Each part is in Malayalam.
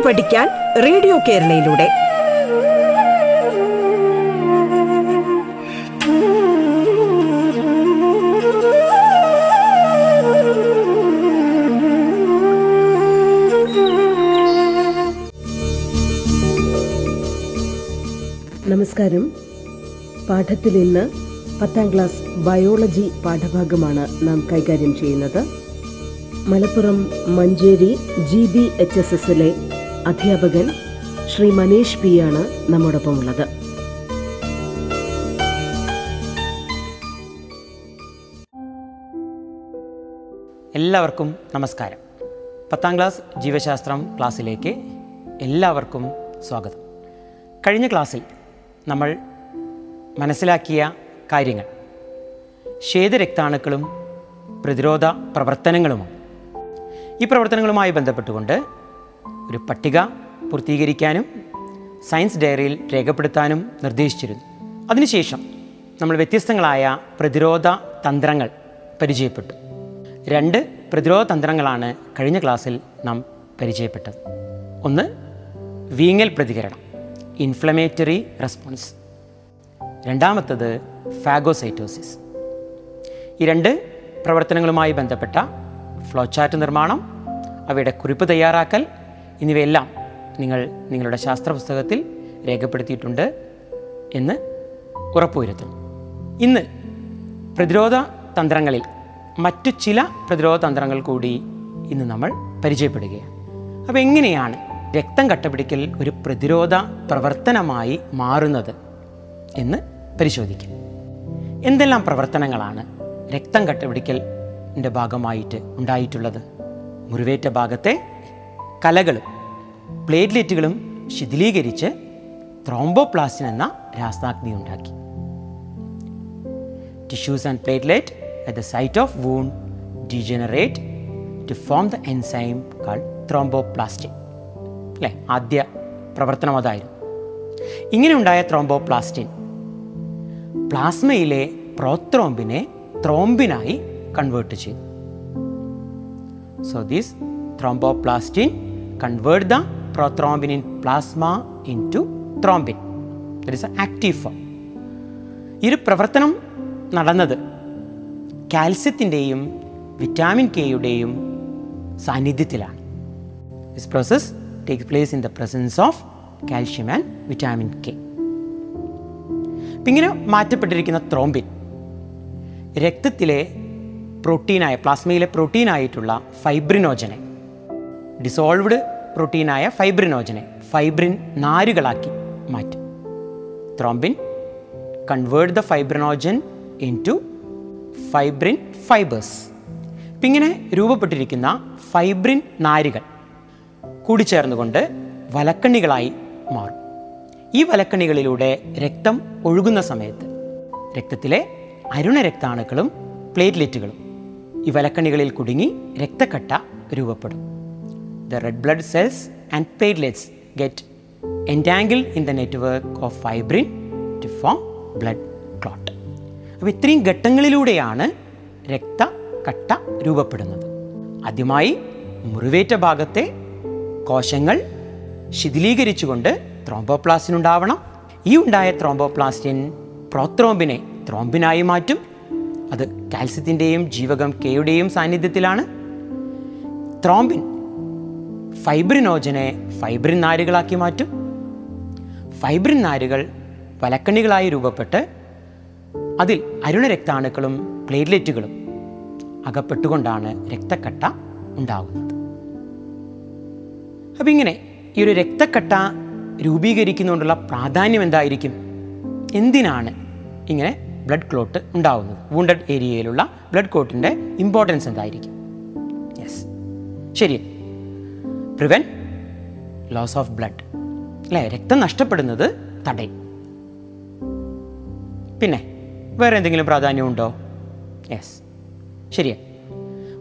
കേട്ടു പഠിക്കാൻ റേഡിയോ കേരളയിലൂടെ. നമസ്കാരം. പാഠത്തിൽ ഇന്ന് പത്താം ക്ലാസ് ബയോളജി പാഠഭാഗമാണ് നാം കൈകാര്യം ചെയ്യുന്നത്. Malappuram Manjeri G B H S എസിലെ അധ്യാപകൻ ശ്രീ മനീഷ് പി ആണ് നമ്മോടൊപ്പം ഉള്ളത്. എല്ലാവർക്കും നമസ്കാരം. പത്താം ക്ലാസ് ജീവശാസ്ത്രം ക്ലാസ്സിലേക്ക് എല്ലാവർക്കും സ്വാഗതം. കഴിഞ്ഞ ക്ലാസ്സിൽ നമ്മൾ മനസ്സിലാക്കിയ കാര്യങ്ങൾ. ശ്വേതരക്താണുക്കളും പ്രതിരോധ പ്രവർത്തനങ്ങളുമാണ്. ഈ പ്രവർത്തനങ്ങളുമായി ബന്ധപ്പെട്ടുകൊണ്ട് ഒരു പട്ടിക പൂർത്തീകരിക്കാനും സയൻസ് ഡയറിയിൽ രേഖപ്പെടുത്താനും നിർദ്ദേശിച്ചിരുന്നു. അതിനുശേഷം നമ്മൾ വ്യത്യസ്തങ്ങളായ പ്രതിരോധ തന്ത്രങ്ങൾ പരിചയപ്പെട്ടു. രണ്ട് പ്രതിരോധ തന്ത്രങ്ങളാണ് കഴിഞ്ഞ ക്ലാസ്സിൽ നാം പരിചയപ്പെട്ടത്. ഒന്ന് വീങ്ങൽ പ്രതികരണം ഇൻഫ്ലമേറ്ററി റെസ്പോൺസ് രണ്ടാമത്തത് ഫാഗോസൈറ്റോസിസ് ഈ രണ്ട് പ്രവർത്തനങ്ങളുമായി ബന്ധപ്പെട്ട ഫ്ലോചാർട്ട് നിർമ്മാണം അവയുടെ കുറിപ്പ് തയ്യാറാക്കൽ എന്നിവയെല്ലാം നിങ്ങൾ നിങ്ങളുടെ ശാസ്ത്രപുസ്തകത്തിൽ രേഖപ്പെടുത്തിയിട്ടുണ്ട് എന്ന് ഉറപ്പുവരുത്തുന്നു ഇന്ന് പ്രതിരോധ തന്ത്രങ്ങളിൽ മറ്റു ചില പ്രതിരോധ തന്ത്രങ്ങൾ കൂടി ഇന്ന് നമ്മൾ പരിചയപ്പെടുകയാണ്. അപ്പോൾ എങ്ങനെയാണ് രക്തം കട്ടപിടിക്കൽ ഒരു പ്രതിരോധ പ്രവർത്തനമായി മാറുന്നത് എന്ന് പരിശോധിക്കാം. എന്തെല്ലാം പ്രവർത്തനങ്ങളാണ് രക്തം കട്ടപിടിക്കലിന്റെ ഭാഗമായിട്ട് ഉണ്ടായിട്ടുള്ളത്? മുറിവേറ്റ ഭാഗത്തെ കലകളും പ്ലേറ്റ്ലെറ്റുകളും ശിഥിലീകരിച്ച് ത്രോംബോപ്ലാസ്റ്റിൻ എന്ന രാസാഗ്നി ഉണ്ടാക്കി. Tissues and platelet at the site of wound degenerate to form the enzyme call thromboplastin അല്ലേ? ആദ്യ പ്രവർത്തനം അതായിരുന്നു. ഇങ്ങനെ ഉണ്ടായ ത്രോംബോപ്ലാസ്റ്റിൻ പ്ലാസ്മയിലെ പ്രോത്രോംബിനെ ത്രോംബിനായി കൺവേർട്ട് ചെയ്തു. So these thromboplastin convert the prothrombin in plasma into thrombin that is active form ഈ ഒരു പ്രവർത്തനം നടന്നത് കാൽസ്യത്തിന്റെയും വിറ്റാമിൻ കെയുടെയും സാന്നിധ്യത്തിലാണ്. This process take place in the presence of calcium and vitamin K ഇങ്ങനെ മാറ്റപ്പെട്ടിരിക്കുന്ന ത്രോംബിൻ രക്തത്തിലെ പ്രോട്ടീനായ പ്ലാസ്മയിലെ പ്രോട്ടീനായിട്ടുള്ള ഫൈബ്രിനോജനെ ഡിസോൾവ്ഡ് പ്രോട്ടീനായ ഫൈബ്രിനോജനെ ഫൈബ്രിൻ നാരുകളാക്കി മാറ്റും. Thrombin convert the fibrinogen into fibrin fibres ഇങ്ങനെ രൂപപ്പെട്ടിരിക്കുന്ന ഫൈബ്രിൻ നാരുകൾ കൂടിച്ചേർന്നുകൊണ്ട് വലക്കണ്ണികളായി മാറും. ഈ വലക്കണികളിലൂടെ രക്തം ഒഴുകുന്ന സമയത്ത് രക്തത്തിലെ അരുണരക്താണുക്കളും പ്ലേറ്റ്ലെറ്റുകളും ഈ വലക്കണികളിൽ കുടുങ്ങി രക്തക്കട്ട രൂപപ്പെടും. The red blood cells and platelets get entangled in the network of fibrin to form blood clot. അപ്പോൾ ഇത്രയും ഘട്ടങ്ങളിലൂടെയാണ് രക്തക്കട്ട രൂപപ്പെടുന്നത്. ആദ്യമായി മുറിവേറ്റ ഭാഗത്തെ കോശങ്ങൾ ശിഥിലീകരിച്ചുകൊണ്ട് ത്രോംബോപ്ലാസ്റ്റിൻ ഉണ്ടാവണം. ഈ ഉണ്ടായ ത്രോംബോപ്ലാസ്റ്റിൻ പ്രോത്രോംബിനെ ത്രോംബിനായി മാറ്റും. അത് കാൽസ്യത്തിന്റെയും ജീവകം കെയുടെയും സാന്നിധ്യത്തിലാണ്. ത്രോംബിൻ ഫൈബ്രിനോജനെ ഫൈബ്രിൻ നാരുകളാക്കി മാറ്റും. ഫൈബ്രിൻ നാരുകൾ വലക്കണികളായി രൂപപ്പെട്ട് അതിൽ അരുണരക്താണുക്കളും പ്ലേറ്റ്ലെറ്റുകളും അകപ്പെട്ടുകൊണ്ടാണ് രക്തക്കട്ട ഉണ്ടാകുന്നത്. അപ്പം ഇങ്ങനെ ഈ ഒരു രക്തക്കട്ട രൂപീകരിക്കുന്നതുകൊണ്ടുള്ള പ്രാധാന്യം എന്തായിരിക്കും? എന്തിനാണ് ഇങ്ങനെ ബ്ലഡ് ക്ലോട്ട് ഉണ്ടാകുന്നത് വൂണ്ടഡ് ഏരിയയിലുള്ള ബ്ലഡ് ക്ലോട്ടിന്റെ ഇമ്പോർട്ടൻസ് എന്തായിരിക്കും? യെസ് ശരി പ്രിവെൻ ലോസ് ഓഫ് ബ്ലഡ് അല്ലേ? രക്തം നഷ്ടപ്പെടുന്നത് തടയും പിന്നെ വേറെ എന്തെങ്കിലും പ്രാധാന്യമുണ്ടോ? യെസ് ശരിയാ.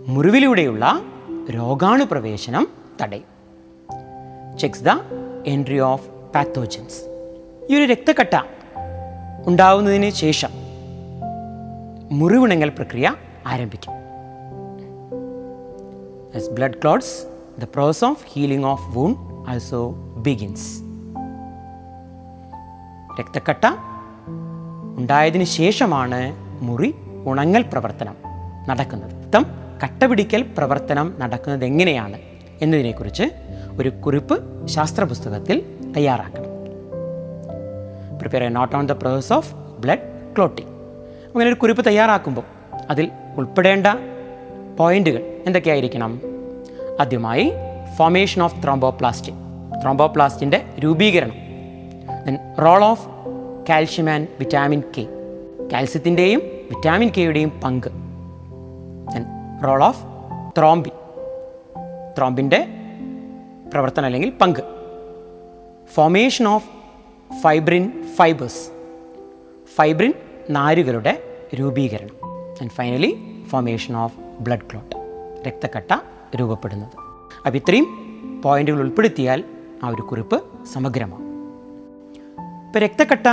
മുറിവിലൂടെയുള്ള രോഗാണു പ്രവേശനം തടയും checks the entry of pathogens ഈ ഒരു രക്തക്കട്ട ഉണ്ടാവുന്നതിന് ശേഷം മുറിവുണങ്ങൽ പ്രക്രിയ ആരംഭിക്കും. Blood clots, the process of healing of wound also begins. രക്തക്കട്ട ഉണ്ടായതിനു ശേഷമാണ് മുറി ഉണങ്ങൽ പ്രവർത്തനം നടക്കുന്നത്. രക്തം കട്ടപിടിക്കൽ പ്രവർത്തനം നടക്കുന്നത് എങ്ങനെയാണ് എന്നതിനെക്കുറിച്ച് ഒരു കുറിപ്പ് ശാസ്ത്ര പുസ്തകത്തിൽ തയ്യാറാക്കണം. Prepare a note on the process of blood clotting അങ്ങനെ ഒരു കുറിപ്പ് തയ്യാറാക്കുമ്പോൾ അതിൽ ഉൾപ്പെടേണ്ട പോയിന്റുകൾ എന്തൊക്കെയായിരിക്കണം? ആദ്യമായി ഫോമേഷൻ ഓഫ് ത്രോംബോപ്ലാസ്റ്റിൻ ത്രോംബോപ്ലാസ്റ്റിന്റെ രൂപീകരണം. Then role of calcium and vitamin K കാൽസ്യത്തിന്റെയും vitamin കെയുടെയും പങ്ക്. ദെൻ റോൾ ഓഫ് ത്രോംബിൻ ത്രോംബിന്റെ പ്രവർത്തനം അല്ലെങ്കിൽ പങ്ക്. Formation of fibrin fibres fibrin നാരുകളുടെ രൂപീകരണം. And finally formation of blood clot രക്തക്കട്ട രൂപപ്പെടുന്നത്. അപ്പോൾ ഇത്രയും പോയിന്റുകൾ ഉൾപ്പെടുത്തിയാൽ ആ ഒരു കുറിപ്പ് സമഗ്രമാണ് ഇപ്പോൾ രക്തക്കട്ട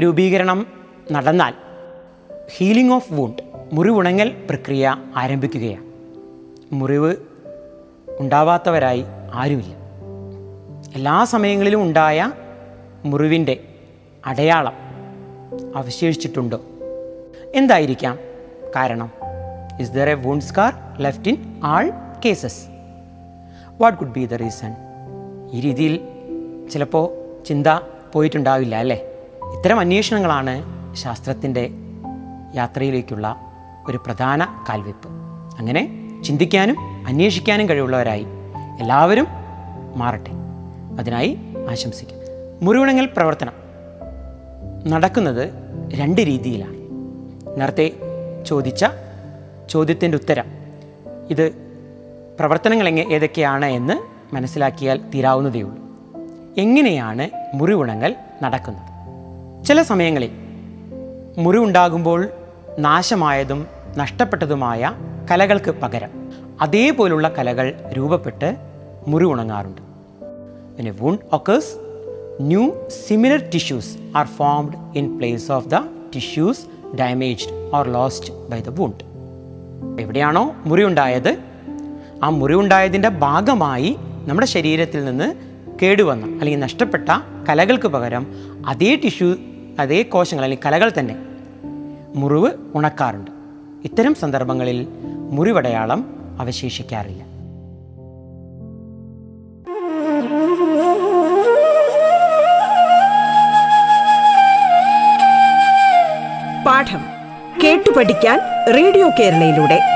രൂപീകരണം നടന്നാൽ ഹീലിംഗ് ഓഫ് വൂണ്ട് മുറിവുണങ്ങൽ പ്രക്രിയ ആരംഭിക്കുകയാണ്. മുറിവ് ഉണ്ടാവാത്തവരായി ആരുമില്ല. എല്ലാ സമയങ്ങളിലും ഉണ്ടായ മുറിവിന്റെ അടയാളം അവശേഷിച്ചിട്ടുണ്ടോ? എന്തായിരിക്കാം? കാരണം is there a wound scar left in all cases what could be the reason ഈ രീതിയിൽ ചിലപ്പോൾ ചിന്ത പോയിട്ടുണ്ടാവില്ല അല്ലേ? ഇത്തരം അന്വേഷണങ്ങളാണ് ശാസ്ത്രത്തിന്റെ യാത്രയിലേക്കുള്ള ഒരു പ്രധാന കാൽവെപ്പ്. അങ്ങനെ ചിന്തിക്കാനും അന്വേഷിക്കാനും കഴിവുള്ളവരായി എല്ലാവരും മാറട്ടെ. അതിനായി ആശംസിക്കും. മുറിവിണങ്ങൽ പ്രവർത്തനം നടക്കുന്നത് രണ്ട് രീതിയിലാണ്. നേരത്തെ ചോദിച്ച ചോദ്യത്തിന്റെ ഉത്തരം. ഇത് പ്രവർത്തനങ്ങൾ എങ്ങ ഏതൊക്കെയാണ് എന്ന് മനസ്സിലാക്കിയാൽ തീരാവുന്നതേയുള്ളൂ എങ്ങനെയാണ് മുറിവുണങ്ങൽ നടക്കുന്നത്? ചില സമയങ്ങളിൽ മുറിവുണ്ടാകുമ്പോൾ നാശമായതും നഷ്ടപ്പെട്ടതുമായ കലകൾക്ക് പകരം അതേപോലുള്ള കലകൾ രൂപപ്പെട്ട് മുറിവുണങ്ങാറുണ്ട്. A wound occurs, new similar tissues are formed in place of the tissues damaged or lost by the wound. എവിടെയാണോ മുറിവുണ്ടായത്? ആ മുറിവുണ്ടായതിന്റെ ഭാഗമായി നമ്മുടെ ശരീരത്തിൽ നിന്ന് കേടുവന്ന അല്ലെങ്കിൽ നഷ്ടപ്പെട്ട കലകൾക്ക് പകരം അതേ ടിഷ്യൂ അതേ കോശങ്ങൾ അല്ലെങ്കിൽ കലകൾ തന്നെ മുറിവ് ഉണക്കാറുണ്ട്. ഇത്തരം സന്ദർഭങ്ങളിൽ മുറിവടയാളം അവശേഷിക്കാറില്ല. പാഠം കേട്ടു പഠിക്കാൻ റേഡിയോ കേരളയിലൂടെ.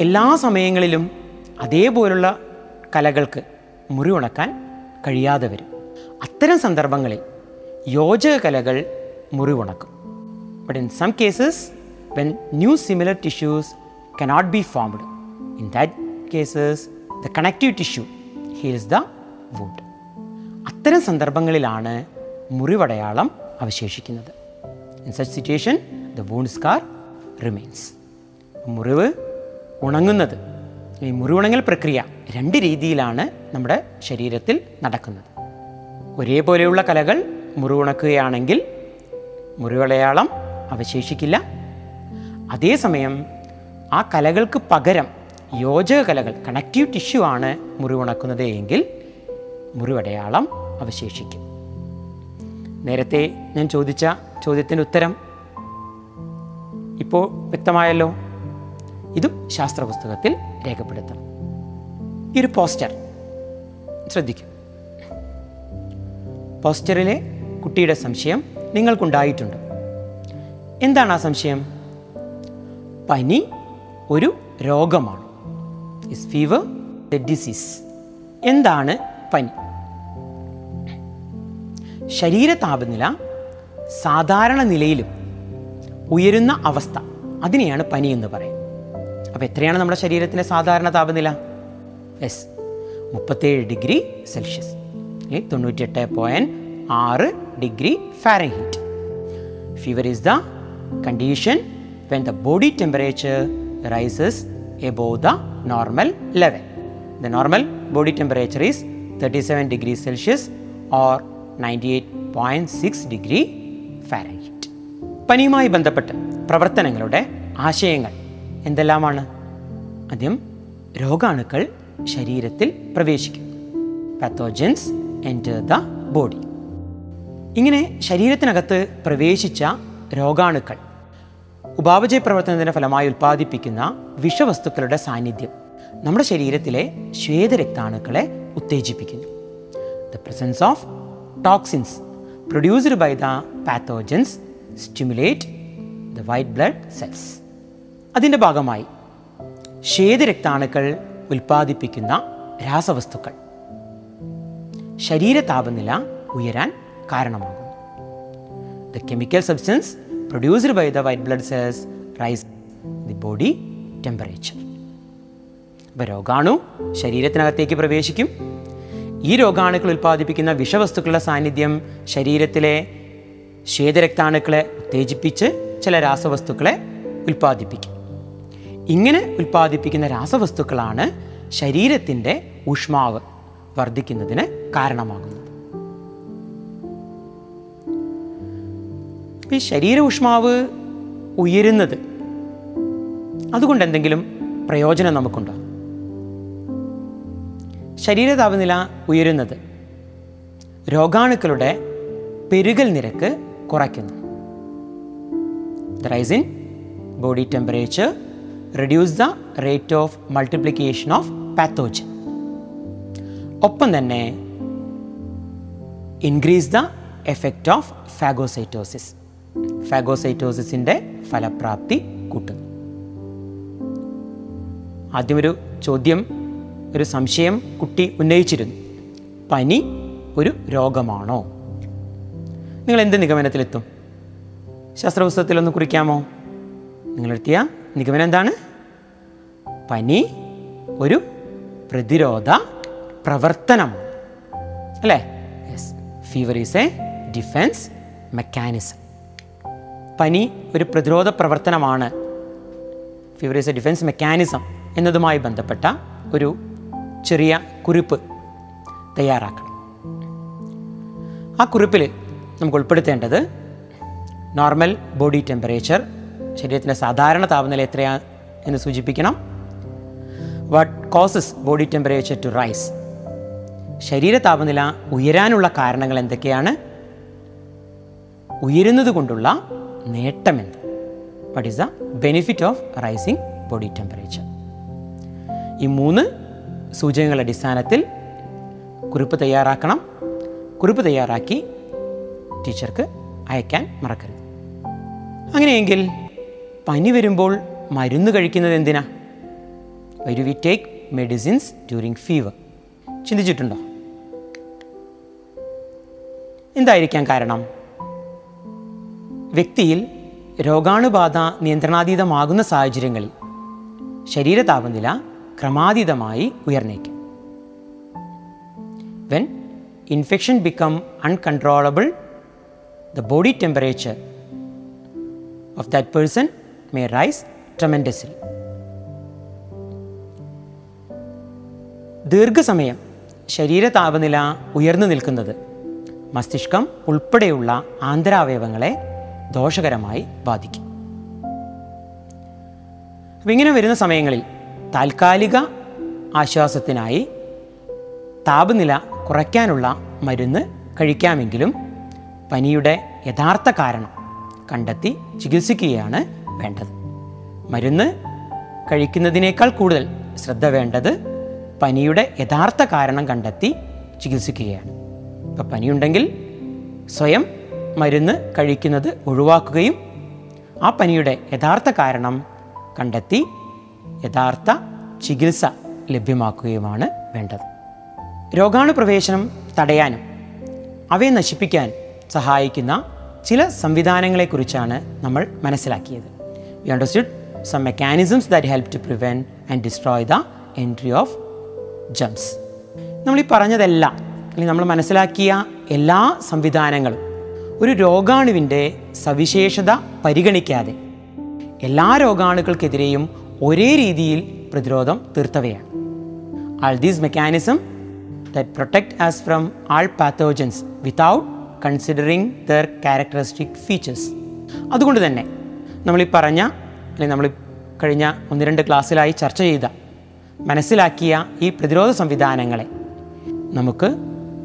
എല്ലാ സമയങ്ങളിലും അതേപോലുള്ള കലകൾക്ക് മുറിവുണക്കാൻ കഴിയാതെ വരും. അത്തരം സന്ദർഭങ്ങളിൽ യോജക കലകൾ മുറിവുണക്കും but in some cases when new similar tissues cannot be formed in that cases the connective tissue heals the wound അത്തരം സന്ദർഭങ്ങളിലാണ് മുറിവടയാളം അവശേഷിക്കുന്നത്. In such situation the wound scar remains മുറിവ് ഉണങ്ങുന്നത്. ഈ മുറിവുണങ്ങൽ പ്രക്രിയ രണ്ട് രീതിയിലാണ് നമ്മുടെ ശരീരത്തിൽ നടക്കുന്നത്. ഒരേപോലെയുള്ള കലകൾ മുറിവുണക്കുകയാണെങ്കിൽ മുറിവടയാളം അവശേഷിക്കില്ല. അതേസമയം ആ കലകൾക്ക് പകരം യോജക കലകൾ കണക്റ്റീവ് ടിഷ്യൂ ആണ് മുറിവുണക്കുന്നത് എങ്കിൽ മുറിവടയാളം അവശേഷിക്കും. നേരത്തെ ഞാൻ ചോദിച്ച ചോദ്യത്തിന്റെ ഉത്തരം ഇപ്പോൾ വ്യക്തമായല്ലോ. ഇതും ശാസ്ത്ര പുസ്തകത്തിൽ രേഖപ്പെടുത്തണം. ഈ ഒരു പോസ്റ്റർ ശ്രദ്ധിക്കും. പോസ്റ്ററിലെ കുട്ടിയുടെ സംശയം നിങ്ങൾക്കുണ്ടായിട്ടുണ്ട്. എന്താണ് ആ സംശയം? പനി ഒരു രോഗമാണ്. ഇസ് ഫീവർ ദ ഡിസീസ് എന്താണ് പനി? ശരീര താപനില സാധാരണ നിലയിലും ഉയരുന്ന അവസ്ഥ അതിനെയാണ് പനി എന്ന് പറയുന്നത്. അപ്പോൾ എത്രയാണ് നമ്മുടെ ശരീരത്തിന്റെ സാധാരണ താപനില? എസ് മുപ്പത്തേഴ് ഡിഗ്രി സെൽഷ്യസ്. അല്ലെങ്കിൽ തൊണ്ണൂറ്റിയെട്ട് പോയിന്റ് ആറ് degree Fahrenheit. Fever is the condition when the body temperature rises rises above the normal level. The normal body temperature is 37 degrees Celsius or 98.6 degree Fahrenheit. പനിയുമായി ബന്ധപ്പെട്ട് പ്രവർത്തനങ്ങളുടെ ആശയങ്ങൾ എന്തെല്ലാമാണ്? ആദ്യം രോഗാണുക്കൾ ശരീരത്തിൽ പ്രവേശിക്കും. പാത്തോജൻസ് എന്റർ ദ ബോഡി ഇങ്ങനെ ശരീരത്തിനകത്ത് പ്രവേശിച്ച രോഗാണുക്കൾ ഉപാപചയ പ്രവർത്തനത്തിന്റെ ഫലമായി ഉൽപ്പാദിപ്പിക്കുന്ന വിഷവസ്തുക്കളുടെ സാന്നിധ്യം നമ്മുടെ ശരീരത്തിലെ ശ്വേതരക്താണുക്കളെ ഉത്തേജിപ്പിക്കുന്നു. The presence of toxins produced by the pathogens stimulate the white blood cells അതിന്റെ ഭാഗമായി ശ്വേതരക്താണുക്കൾ ഉൽപ്പാദിപ്പിക്കുന്ന രാസവസ്തുക്കൾ. ശരീര താപനില ഉയരാൻ കാരണമാകുന്നു. The chemical substance produced by the white blood cells rise the body temperature അപ്പോൾ രോഗാണു ശരീരത്തിനകത്തേക്ക് പ്രവേശിക്കും. ഈ രോഗാണുക്കൾ ഉൽപ്പാദിപ്പിക്കുന്ന വിഷവസ്തുക്കളുടെ സാന്നിധ്യം ശരീരത്തിലെ ശ്വേതരക്താണുക്കളെ ഉത്തേജിപ്പിച്ച് ചില രാസവസ്തുക്കളെ ഉൽപ്പാദിപ്പിക്കും. ഇങ്ങനെ ഉൽപ്പാദിപ്പിക്കുന്ന രാസവസ്തുക്കളാണ് ശരീരത്തിന്റെ ഊഷ്മാവ് വർദ്ധിക്കുന്നതിന് കാരണമാകുന്നത്. ഈ ശരീര ഊഷ്മാവ് ഉയരുന്നത് അതുകൊണ്ട് എന്തെങ്കിലും പ്രയോജനം നമുക്കുണ്ടോ? ശരീര താപനില ഉയരുന്നത് രോഗാണുക്കളുടെ പെരുകൽ നിരക്ക് കുറയ്ക്കുന്നു. The body temperature reduce the rate of multiplication of pathogen ഒപ്പം തന്നെ increase the effect of phagocytosis ഫാഗോസൈറ്റോസിസിന്റെ ഫലപ്രാപ്തി കൂട്ടുന്നു. ആദ്യമൊരു ചോദ്യം ഒരു സംശയം കുട്ടി ഉന്നയിച്ചിരുന്നു. പനി ഒരു രോഗമാണോ? നിങ്ങൾ എന്ത് നിഗമനത്തിലെത്തും? ശാസ്ത്രപുസ്തകത്തിലൊന്ന് കുറിക്കാമോ? നിങ്ങളെത്തിയ നിഗമനം എന്താണ്? പനി ഒരു പ്രതിരോധ പ്രവർത്തനം അല്ലേ? Yes fever is a defence mechanism പനി ഒരു പ്രതിരോധ പ്രവർത്തനമാണ്. Fever is a defence mechanism എന്നതുമായി ബന്ധപ്പെട്ട ഒരു ചെറിയ കുറിപ്പ് തയ്യാറാക്കണം. ആ കുറിപ്പിൽ നമുക്ക് ഉൾപ്പെടുത്തേണ്ടത് നോർമൽ ബോഡി ടെമ്പറേച്ചർ ശരീരത്തിന്റെ സാധാരണ താപനില എത്രയാണ് എന്ന് സൂചിപ്പിക്കണം. What causes body temperature to rise ശരീര താപനില ഉയരാനുള്ള കാരണങ്ങൾ എന്തൊക്കെയാണ് ഉയരുന്നത് കൊണ്ടുള്ള നേട്ടമെന്ത് what is the benefit of rising body temperature ഈ മൂന്ന് സൂചകങ്ങളുടെ അടിസ്ഥാനത്തിൽ കുറിപ്പ് തയ്യാറാക്കണം. കുറിപ്പ് തയ്യാറാക്കി ടീച്ചർക്ക് അയക്കാൻ മറക്കരുത്. അങ്ങനെയെങ്കിൽ പനി വരുമ്പോൾ മരുന്ന് കഴിക്കുന്നത് എന്തിനാ? Why we take medicines during fever ചിന്തിച്ചിട്ടുണ്ടോ? എന്തായിരിക്കാം കാരണം? വ്യക്തിയിൽ രോഗാണുബാധ നിയന്ത്രണാതീതമാകുന്ന സാഹചര്യങ്ങളിൽ ശരീര താപനില ക്രമാതീതമായി ഉയർന്നേക്കും. When infection become uncontrollable the body temperature of that person may rise ട്രമെൻഡസിൽ ദീർഘസമയം ശരീര താപനില ഉയർന്നു നിൽക്കുന്നത് മസ്തിഷ്കം ഉൾപ്പെടെയുള്ള ആന്തരാവയവങ്ങളെ ദോഷകരമായി ബാധിക്കും. അപ്പം ഇങ്ങനെ വരുന്ന സമയങ്ങളിൽ താൽക്കാലിക ആശ്വാസത്തിനായി താപനില കുറയ്ക്കാനുള്ള മരുന്ന് കഴിക്കാമെങ്കിലും പനിയുടെ യഥാർത്ഥ കാരണം കണ്ടെത്തി ചികിത്സിക്കുകയാണ് വേണ്ടത്. മരുന്ന് കഴിക്കുന്നതിനേക്കാൾ കൂടുതൽ ശ്രദ്ധ വേണ്ടത് പനിയുടെ യഥാർത്ഥ കാരണം കണ്ടെത്തി ചികിത്സിക്കുകയാണ്. ഇപ്പം പനിയുണ്ടെങ്കിൽ സ്വയം മരുന്ന് കഴിക്കുന്നത് ഒഴിവാക്കുകയും ആ പനിയുടെ യഥാർത്ഥ കാരണം കണ്ടെത്തി യഥാർത്ഥ ചികിത്സ ലഭ്യമാക്കുകയുമാണ് വേണ്ടത്. രോഗാണുപ്രവേശനം തടയാനും അവയെ നശിപ്പിക്കാനും സഹായിക്കുന്ന ചില സംവിധാനങ്ങളെക്കുറിച്ചാണ് നമ്മൾ മനസ്സിലാക്കിയത്. We understood some mechanisms that help to prevent and destroy the entry of germs നമ്മൾ ഈ പറഞ്ഞതെല്ലാം അല്ലെങ്കിൽ നമ്മൾ മനസ്സിലാക്കിയ എല്ലാ സംവിധാനങ്ങളും ഒരു രോഗാണുവിന്റെ സവിശേഷത പരിഗണിക്കാതെ എല്ലാ രോഗാണുക്കൾക്കെതിരെയും ഒരേ രീതിയിൽ പ്രതിരോധം തീർത്തവയാണ്. All these mechanism that protect us from all pathogens without considering their characteristic features അതുകൊണ്ട് തന്നെ നമ്മൾ ഈ പറഞ്ഞ അല്ലെങ്കിൽ നമ്മൾ കഴിഞ്ഞ ഒന്ന് രണ്ട് ക്ലാസ്സിലായി ചർച്ച ചെയ്ത മനസ്സിലാക്കിയ ഈ പ്രതിരോധ സംവിധാനങ്ങളെ നമുക്ക്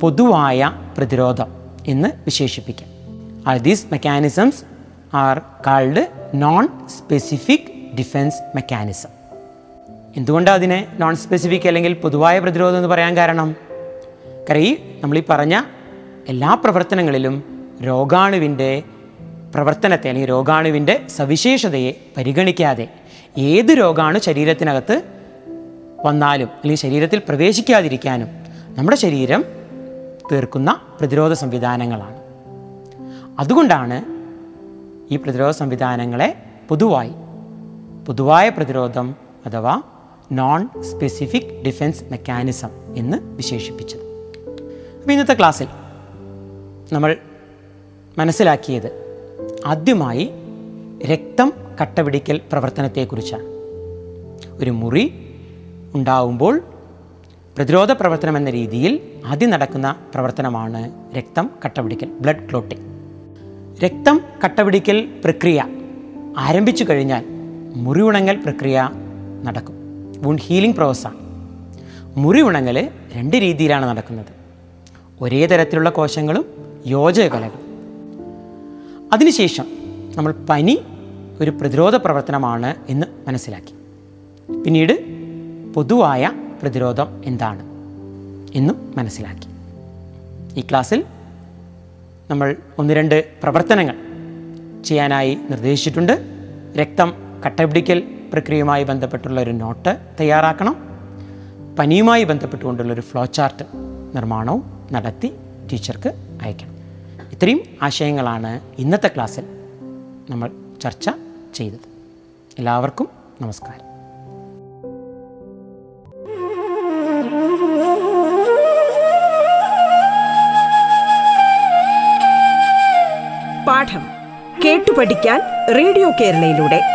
പൊതുവായ പ്രതിരോധം എന്ന് വിശേഷിപ്പിക്കാം. All these mechanisms are called non specific defence mechanism എന്തുകൊണ്ടാണ് അതിനെ നോൺ സ്പെസിഫിക് അല്ലെങ്കിൽ പൊതുവായ പ്രതിരോധം എന്ന് പറയാൻ കാരണം? കാരണം ഈ നമ്മൾ ഈ പറഞ്ഞ എല്ലാ പ്രവർത്തനങ്ങളിലും രോഗാണുവിന്റെ പ്രവർത്തനത്തെ അല്ലെങ്കിൽ രോഗാണുവിന്റെ സവിശേഷതയെ പരിഗണിക്കാതെ ഏത് രോഗാണു ശരീരത്തിനകത്ത് വന്നാലും അല്ലെങ്കിൽ ശരീരത്തിൽ പ്രവേശിക്കാതിരിക്കാനും നമ്മുടെ ശരീരം തീർക്കുന്ന പ്രതിരോധ സംവിധാനങ്ങളാണ്. അതുകൊണ്ടാണ് ഈ പ്രതിരോധ സംവിധാനങ്ങളെ പൊതുവായി പൊതുവായ പ്രതിരോധം അഥവാ നോൺ സ്പെസിഫിക് ഡിഫെൻസ് മെക്കാനിസം എന്ന് വിശേഷിപ്പിച്ചത്. അപ്പോൾ ഇന്നത്തെ ക്ലാസ്സിൽ നമ്മൾ മനസ്സിലാക്കിയത് ആദ്യമായി രക്തം കട്ടപിടിക്കൽ പ്രവർത്തനത്തെക്കുറിച്ചാണ്. ഒരു മുറി ഉണ്ടാവുമ്പോൾ പ്രതിരോധ പ്രവർത്തനം എന്ന രീതിയിൽ ആദ്യം നടക്കുന്ന പ്രവർത്തനമാണ് രക്തം കട്ടപിടിക്കൽ ബ്ലഡ് ക്ലോട്ടിംഗ് രക്തം കട്ടപിടിക്കൽ പ്രക്രിയ ആരംഭിച്ചു കഴിഞ്ഞാൽ മുറി ഉണങ്ങൽ പ്രക്രിയ നടക്കും. വുണ്ട് ഹീലിംഗ് പ്രോസസ്സാണ് മുറിവുണങ്ങൽ രണ്ട് രീതിയിലാണ് നടക്കുന്നത്. ഒരേ തരത്തിലുള്ള കോശങ്ങളും യോജകലകളും അതിനുശേഷം നമ്മൾ പനി ഒരു പ്രതിരോധ പ്രവർത്തനമാണ് എന്ന് മനസ്സിലാക്കി. പിന്നീട് പൊതുവായ പ്രതിരോധം എന്താണ് എന്നും മനസ്സിലാക്കി. ഈ ക്ലാസ്സിൽ നമ്മൾ ഒന്ന് രണ്ട് പ്രവർത്തനങ്ങൾ ചെയ്യാനായി നിർദ്ദേശിച്ചിട്ടുണ്ട്. രക്തം കട്ടപിടിക്കൽ പ്രക്രിയയുമായി ബന്ധപ്പെട്ടുള്ള ഒരു നോട്ട് തയ്യാറാക്കണം. പനിയുമായി ബന്ധപ്പെട്ടുകൊണ്ടുള്ള ഒരു ഫ്ലോ ചാർട്ട് നിർമ്മാണവും നടത്തി ടീച്ചർക്ക് അയക്കണം. ഇത്രയും ആശയങ്ങളാണ് ഇന്നത്തെ ക്ലാസ്സിൽ നമ്മൾ ചർച്ച ചെയ്തത്. എല്ലാവർക്കും നമസ്കാരം. പാഠം കേട്ടു പഠിക്കാൻ റേഡിയോ കേരളയിലൂടെ.